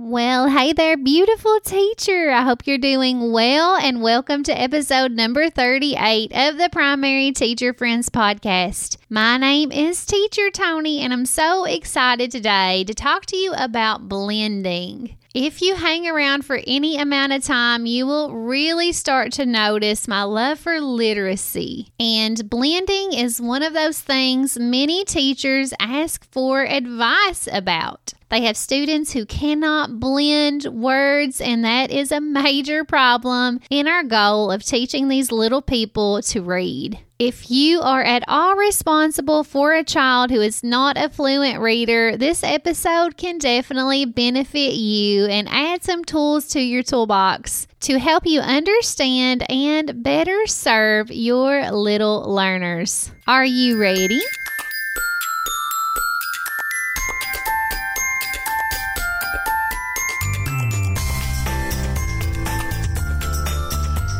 Well, hey there, beautiful teacher. I hope you're doing well, and welcome to episode number 38 of the Primary Teacher Friends podcast. My name is Teacher Tony, and I'm so excited today to talk to you about blending. If you hang around for any amount of time, you will really start to notice my love for literacy. And blending is one of those things many teachers ask for advice about. They have students who cannot blend words, and that is a major problem in our goal of teaching these little people to read. If you are at all responsible for a child who is not a fluent reader, this episode can definitely benefit you and add some tools to your toolbox to help you understand and better serve your little learners. Are you ready?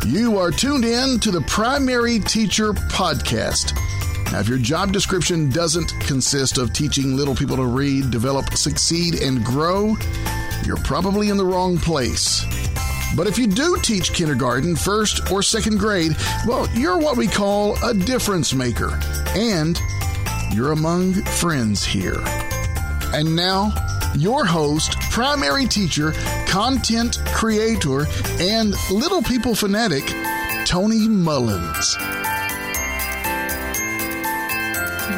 You are tuned in to the Primary Teacher Podcast. Now, if your job description doesn't consist of teaching little people to read, develop, succeed, and grow, you're probably in the wrong place. But if you do teach kindergarten, first, or second grade, well, you're what we call a difference maker. And you're among friends here. And now, your host, primary teacher, content creator, and little people fanatic, Tony Mullins.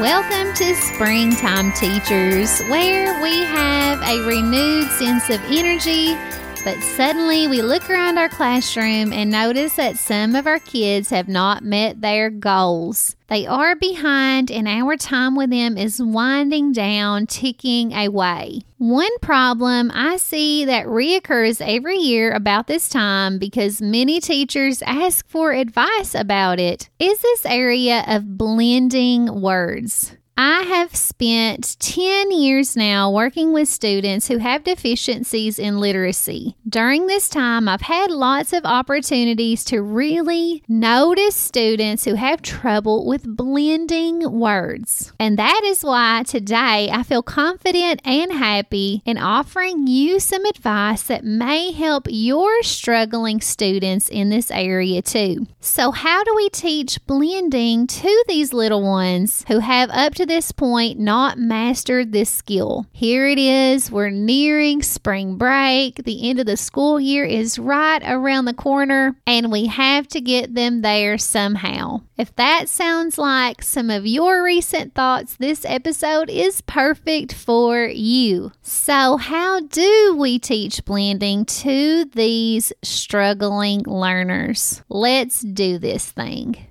Welcome to Springtime Teachers, where we have a renewed sense of energy but suddenly we look around our classroom and notice that some of our kids have not met their goals. They are behind, and our time with them is winding down, ticking away. One problem I see that reoccurs every year about this time because many teachers ask for advice about it is this area of blending words. I have spent 10 years now working with students who have deficiencies in literacy. During this time, I've had lots of opportunities to really notice students who have trouble with blending words. And that is why today I feel confident and happy in offering you some advice that may help your struggling students in this area too. So, how do we teach blending to these little ones who have up to this point not mastered this skill. Here it is. We're nearing spring break. The end of the school year is right around the corner, and we have to get them there somehow. If that sounds like some of your recent thoughts, this episode is perfect for you. So, how do we teach blending to these struggling learners? Let's do this thing.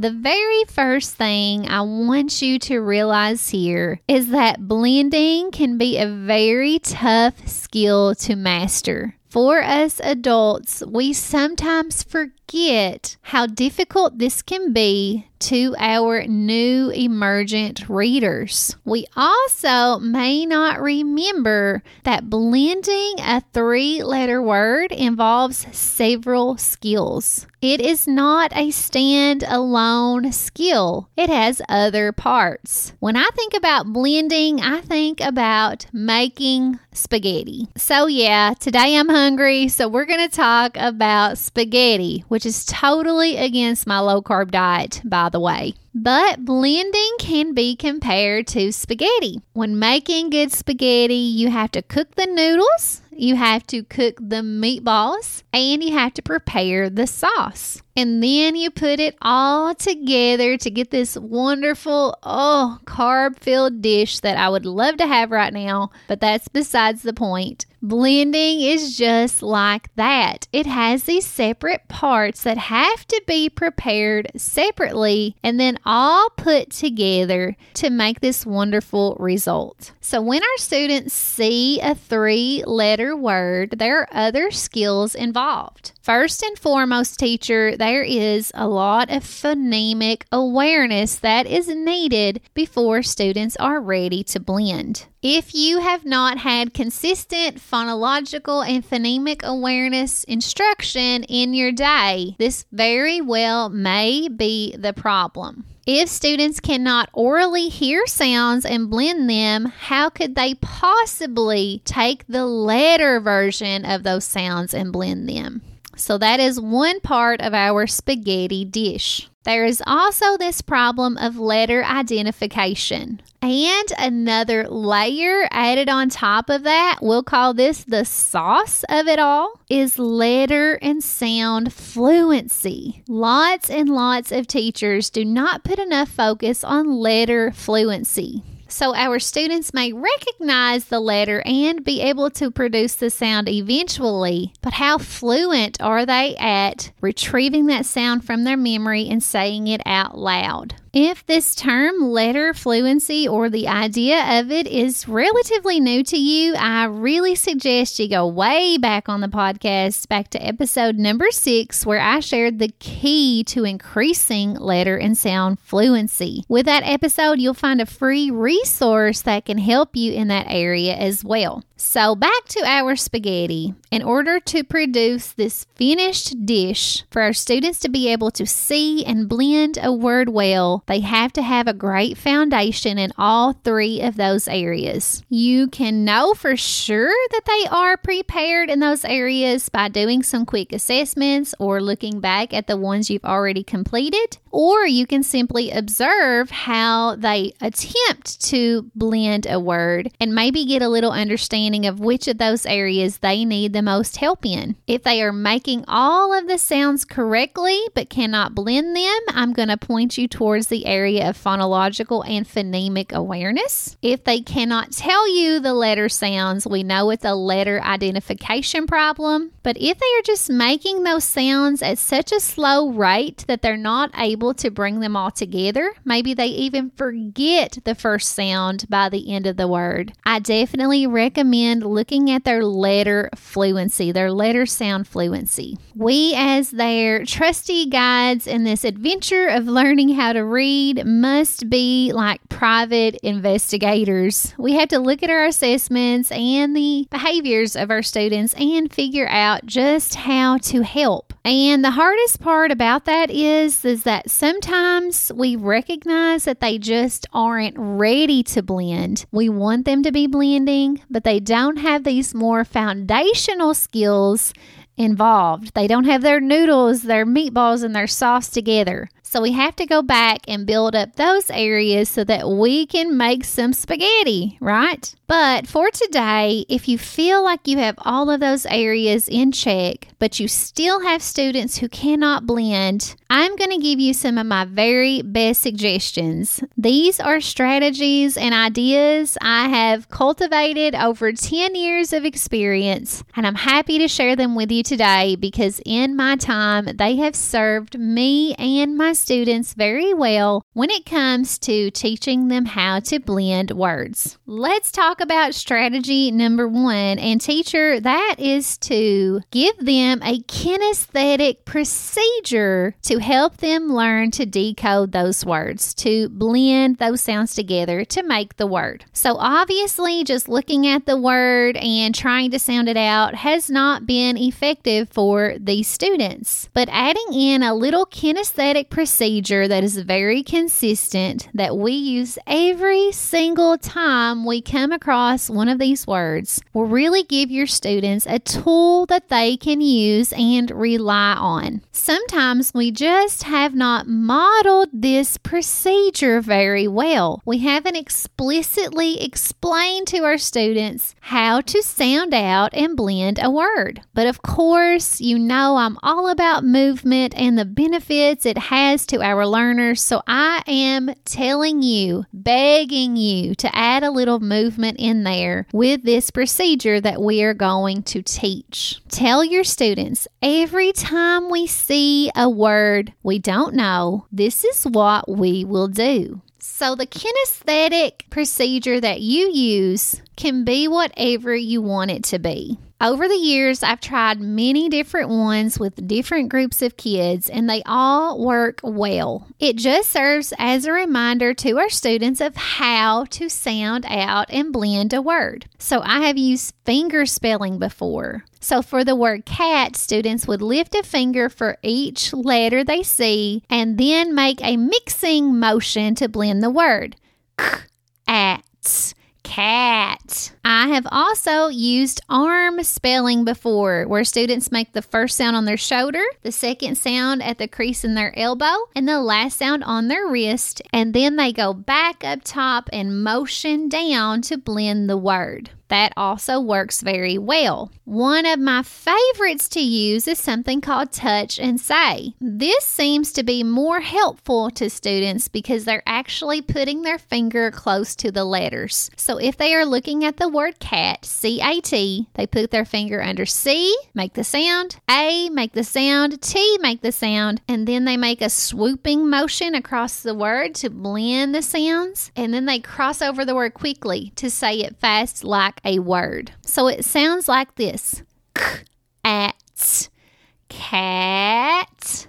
The very first thing I want you to realize here is that blending can be a very tough skill to master. For us adults, we sometimes forget how difficult this can be to our new emergent readers. We also may not remember that blending a three letter word involves several skills. It is not a stand-alone skill. It has other parts. When I think about blending, I think about making spaghetti. So yeah, today I'm hungry, so we're going to talk about spaghetti, which is totally against my low carb diet, by the way. But blending can be compared to spaghetti. When making good spaghetti, you have to cook the noodles, you have to cook the meatballs, and you have to prepare the sauce. And then you put it all together to get this wonderful, oh, carb filled dish that I would love to have right now, but that's besides the point. Blending is just like that. It has these separate parts that have to be prepared separately and then all put together to make this wonderful result. So, when our students see a three letter word, there are other skills involved. First and foremost, teacher, there is a lot of phonemic awareness that is needed before students are ready to blend. If you have not had consistent phonological and phonemic awareness instruction in your day, this very well may be the problem. If students cannot orally hear sounds and blend them, how could they possibly take the letter version of those sounds and blend them? So, that is one part of our spaghetti dish. There is also this problem of letter identification. And another layer added on top of that, we'll call this the sauce of it all, is letter and sound fluency. Lots and lots of teachers do not put enough focus on letter fluency so our students may recognize the letter and be able to produce the sound eventually. But how fluent are they at retrieving that sound from their memory and saying it out loud? If this term, letter fluency, or the idea of it is relatively new to you, I really suggest you go way back on the podcast, back to episode number six, where I shared the key to increasing letter and sound fluency. With that episode, you'll find a free resource that can help you in that area as well. So, back to our spaghetti. In order to produce this finished dish for our students to be able to see and blend a word well, they have to have a great foundation in all three of those areas. You can know for sure that they are prepared in those areas by doing some quick assessments or looking back at the ones you've already completed, or you can simply observe how they attempt to blend a word and maybe get a little understanding of which of those areas they need the most help in. If they are making all of the sounds correctly but cannot blend them, I'm going to point you towards the area of phonological and phonemic awareness. If they cannot tell you the letter sounds, we know it's a letter identification problem. But if they are just making those sounds at such a slow rate that they're not able to bring them all together, maybe they even forget the first sound by the end of the word, I definitely recommend recommend looking at their letter fluency, their letter sound fluency. We, as their trusty guides in this adventure of learning how to read, must be like private investigators. We have to look at our assessments and the behaviors of our students and figure out just how to help. And the hardest part about that is is that sometimes we recognize that they just aren't ready to blend. We want them to be blending, but they don't have these more foundational skills involved. They don't have their noodles, their meatballs, and their sauce together. So we have to go back and build up those areas so that we can make some spaghetti, right? But for today, if you feel like you have all of those areas in check, but you still have students who cannot blend, I'm going to give you some of my very best suggestions. These are strategies and ideas I have cultivated over 10 years of experience, and I'm happy to share them with you today because in my time, they have served me and my students very well when it comes to teaching them how to blend words. Let's talk about strategy number one. And, teacher, that is to give them a kinesthetic procedure to help them learn to decode those words, to blend those sounds together to make the word. So, obviously, just looking at the word and trying to sound it out has not been effective for these students. But adding in a little kinesthetic procedure that is very consistent that we use every single time we come across one of these words will really give your students a tool that they can use and rely on. Sometimes we just have not modeled this procedure very well. We haven't explicitly explained to our students how to sound out and blend a word. But of course, you know I'm all about movement and the benefits it has to our learners. So I am telling you, begging you to add a little movement in there with this procedure that we are going to teach. Tell your students every time we see a word we don't know, this is what we will do. So, the kinesthetic procedure that you use can be whatever you want it to be. Over the years, I've tried many different ones with different groups of kids, and they all work well. It just serves as a reminder to our students of how to sound out and blend a word. So, I have used finger spelling before. So, for the word cat, students would lift a finger for each letter they see and then make a mixing motion to blend the word. At cat. I have also used arm spelling before, where students make the first sound on their shoulder, the second sound at the crease in their elbow, and the last sound on their wrist, and then they go back up top and motion down to blend the word. That also works very well. One of my favorites to use is something called Touch and Say. This seems to be more helpful to students because they're actually putting their finger close to the letters. So if they are looking at the word cat, C A T, they put their finger under C, make the sound, A, make the sound, T, make the sound, and then they make a swooping motion across the word to blend the sounds, and then they cross over the word quickly to say it fast like a word. So it sounds like this at cat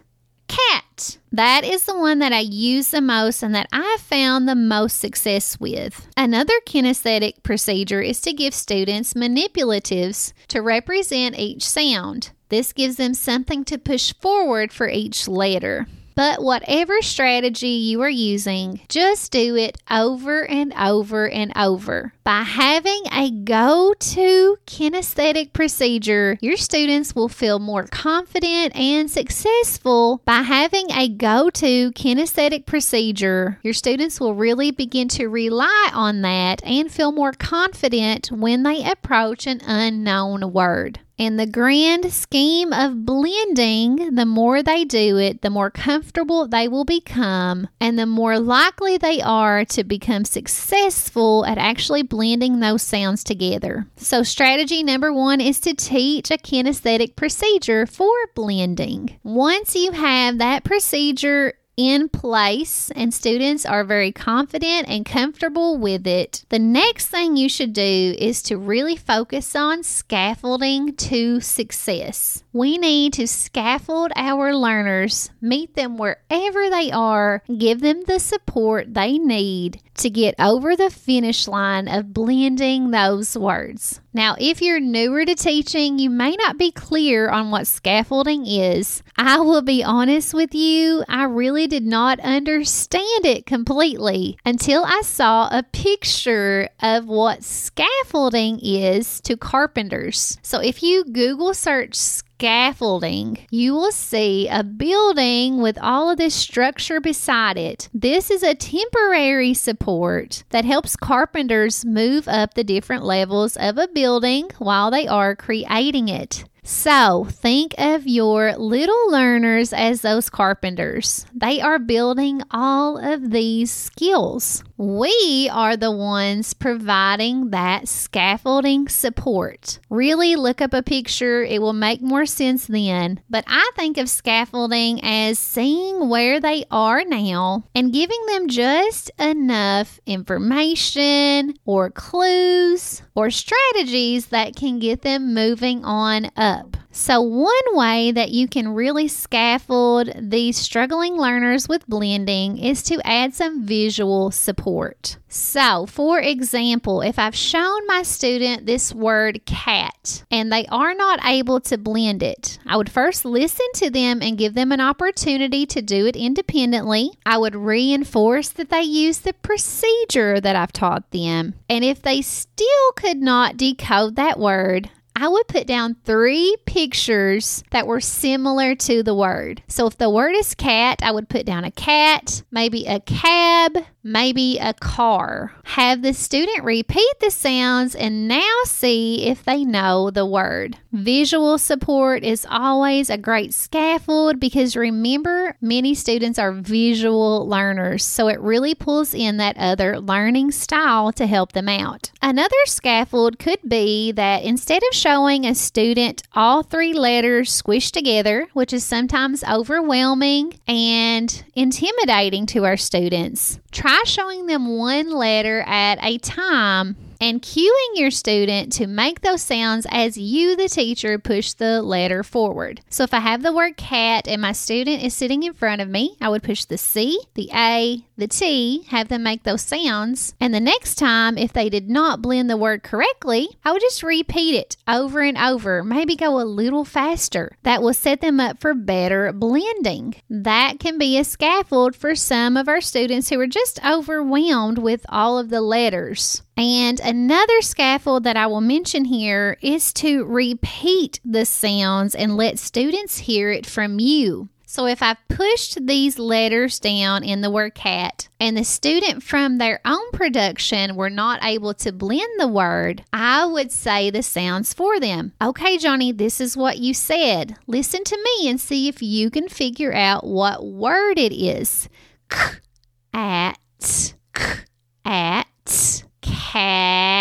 cat. That is the one that I use the most and that I found the most success with. Another kinesthetic procedure is to give students manipulatives to represent each sound. This gives them something to push forward for each letter. But whatever strategy you are using, just do it over and over and over. By having a go to kinesthetic procedure, your students will feel more confident and successful. By having a go to kinesthetic procedure, your students will really begin to rely on that and feel more confident when they approach an unknown word. In the grand scheme of blending, the more they do it, the more comfortable they will become, and the more likely they are to become successful at actually blending those sounds together. So, strategy number one is to teach a kinesthetic procedure for blending. Once you have that procedure in place and students are very confident and comfortable with it, the next thing you should do is to really focus on scaffolding to success. We need to scaffold our learners, meet them wherever they are, give them the support they need to get over the finish line of blending those words. Now, if you're newer to teaching, you may not be clear on what scaffolding is. I will be honest with you, I really did not understand it completely until I saw a picture of what scaffolding is to carpenters. So, if you Google search scaffolding, you will see a building with all of this structure beside it. This is a temporary support that helps carpenters move up the different levels of a building while they are creating it. So, think of your little learners as those carpenters. They are building all of these skills. We are the ones providing that scaffolding support. Really look up a picture, it will make more sense then. But I think of scaffolding as seeing where they are now and giving them just enough information or clues or strategies that can get them moving on up. So, one way that you can really scaffold these struggling learners with blending is to add some visual support. So, for example, if I've shown my student this word cat and they are not able to blend it, I would first listen to them and give them an opportunity to do it independently. I would reinforce that they use the procedure that I've taught them. And if they still could not decode that word, I would put down three pictures that were similar to the word. So if the word is cat, I would put down a cat, maybe a cab, maybe a car. Have the student repeat the sounds and now see if they know the word. Visual support is always a great scaffold because remember, many students are visual learners, so it really pulls in that other learning style to help them out. Another scaffold could be that instead of showing a student all three letters squished together, which is sometimes overwhelming and intimidating to our students, try showing them one letter at a time and cueing your student to make those sounds as you, the teacher, push the letter forward. So if I have the word cat and my student is sitting in front of me, I would push the C, the A, the T, have them make those sounds. And the next time, if they did not blend the word correctly, I would just repeat it over and over, maybe go a little faster. That will set them up for better blending. That can be a scaffold for some of our students who are just overwhelmed with all of the letters. And another scaffold that I will mention here is to repeat the sounds and let students hear it from you. So if I've pushed these letters down in the word cat and the student from their own production were not able to blend the word, I would say the sounds for them. Okay, Johnny, this is what you said. Listen to me and see if you can figure out what word it is. K, at, k, at, cat.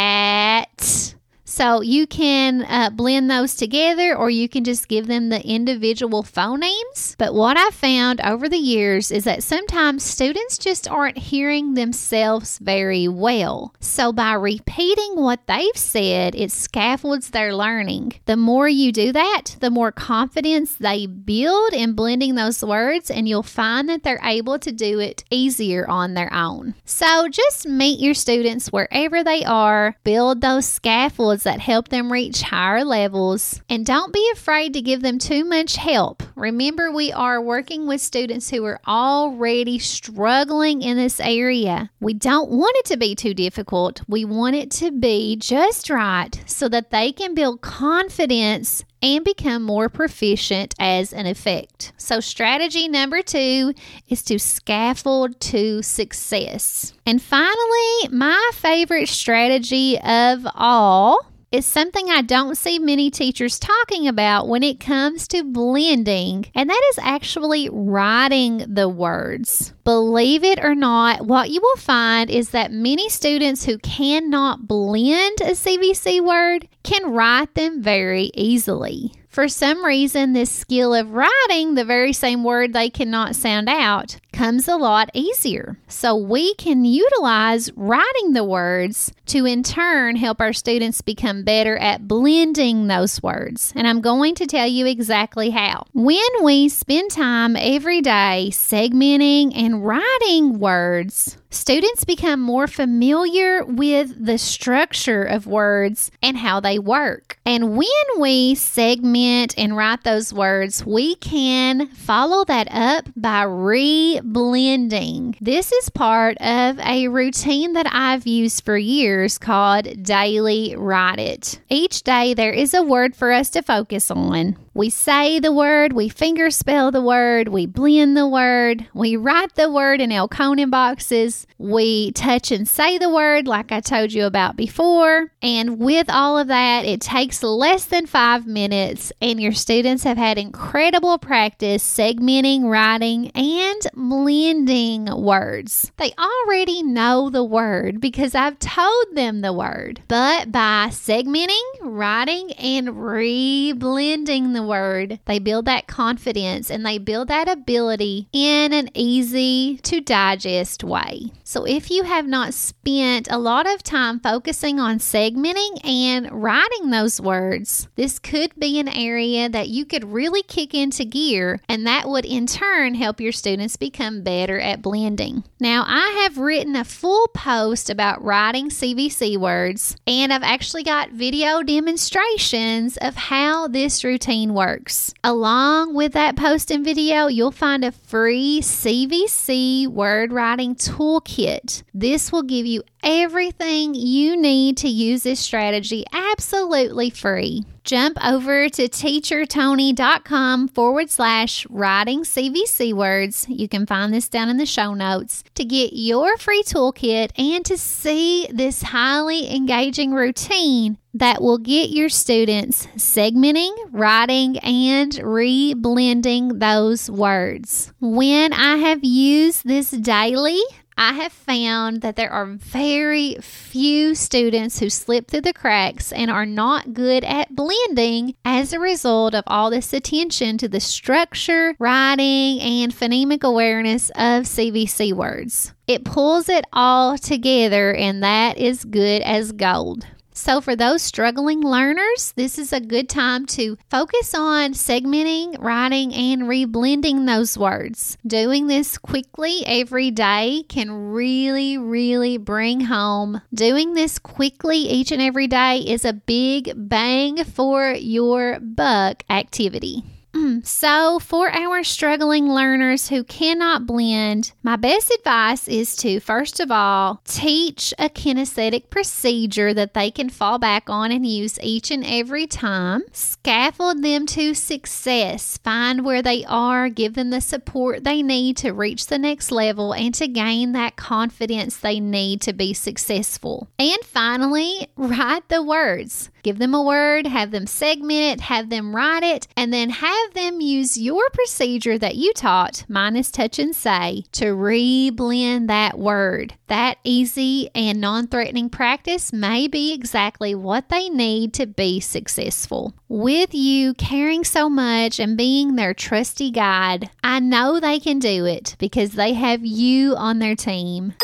So you can uh, blend those together or you can just give them the individual phonemes. But what I found over the years is that sometimes students just aren't hearing themselves very well. So by repeating what they've said, it scaffolds their learning. The more you do that, the more confidence they build in blending those words, and you'll find that they're able to do it easier on their own. So just meet your students wherever they are, build those scaffolds that help them reach higher levels. And don't be afraid to give them too much help. Remember, we are working with students who are already struggling in this area. We don't want it to be too difficult. We want it to be just right so that they can build confidence and become more proficient as an effect. So, strategy number two is to scaffold to success. And finally, my favorite strategy of all is something I don't see many teachers talking about when it comes to blending, and that is actually writing the words. Believe it or not, what you will find is that many students who cannot blend a CVC word can write them very easily. For some reason, this skill of writing the very same word they cannot sound out comes a lot easier. So we can utilize writing the words to in turn help our students become better at blending those words. And I'm going to tell you exactly how. When we spend time every day segmenting and writing words, students become more familiar with the structure of words and how they work. And when we segment and write those words, we can follow that up by re blending. This is part of a routine that I've used for years called Daily Write It. Each day, there is a word for us to focus on. We say the word, we finger spell the word, we blend the word, we write the word in Elkonin boxes, we touch and say the word like I told you about before. And with all of that, it takes less than five minutes, and your students have had incredible practice segmenting, writing, and blending words. They already know the word because I've told them the word. But by segmenting, writing, and re blending the word, they build that confidence and they build that ability in an easy to digest way. So, if you have not spent a lot of time focusing on segmenting and writing those words, this could be an area that you could really kick into gear, and that would in turn help your students become better at blending. Now, I have written a full post about writing CVC words, and I've actually got video demonstrations of how this routine works. Along with that post and video, you'll find a free CVC word writing toolkit. This will give you everything you need to use this strategy absolutely free. Jump over to teachertony.com forward slash writing CVC words. You can find this down in the show notes to get your free toolkit and to see this highly engaging routine that will get your students segmenting, writing, and re blending those words. When I have used this daily, I have found that there are very few students who slip through the cracks and are not good at blending as a result of all this attention to the structure, writing, and phonemic awareness of CVC words. It pulls it all together, and that is good as gold. So, for those struggling learners, this is a good time to focus on segmenting, writing, and reblending those words. Doing this quickly every day can really, really bring home. Doing this quickly each and every day is a big bang for your buck activity. Hmm. so, for our struggling learners who cannot blend, my best advice is to first of all teach a kinesthetic procedure that they can fall back on and use each and every time. Scaffold them to success. Find where they are, give them the support they need to reach the next level and to gain that confidence they need to be successful. And finally, write the words. Give them a word, have them segment it, have them write it, and then have them use your procedure that you taught, minus touch and say, to reblend that word. That easy and non threatening practice may be exactly what they need to be successful. With you caring so much and being their trusty guide, I know they can do it because they have you on their team.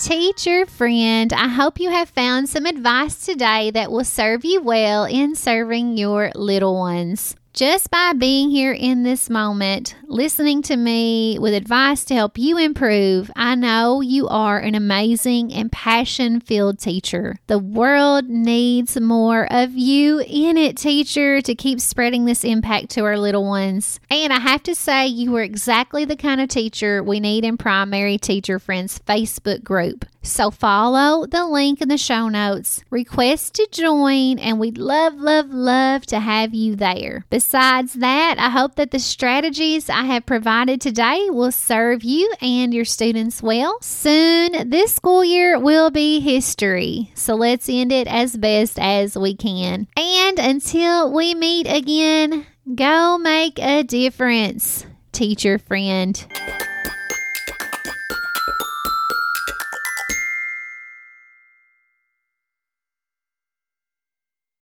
Teacher friend, I hope you have found some advice today that will serve you well in serving your little ones. Just by being here in this moment, listening to me with advice to help you improve, I know you are an amazing and passion filled teacher. The world needs more of you in it, teacher, to keep spreading this impact to our little ones. And I have to say, you are exactly the kind of teacher we need in Primary Teacher Friends Facebook group. So follow the link in the show notes, request to join, and we'd love, love, love to have you there. Besides that, I hope that the strategies I have provided today will serve you and your students well. Soon, this school year will be history, so let's end it as best as we can. And until we meet again, go make a difference, teacher friend.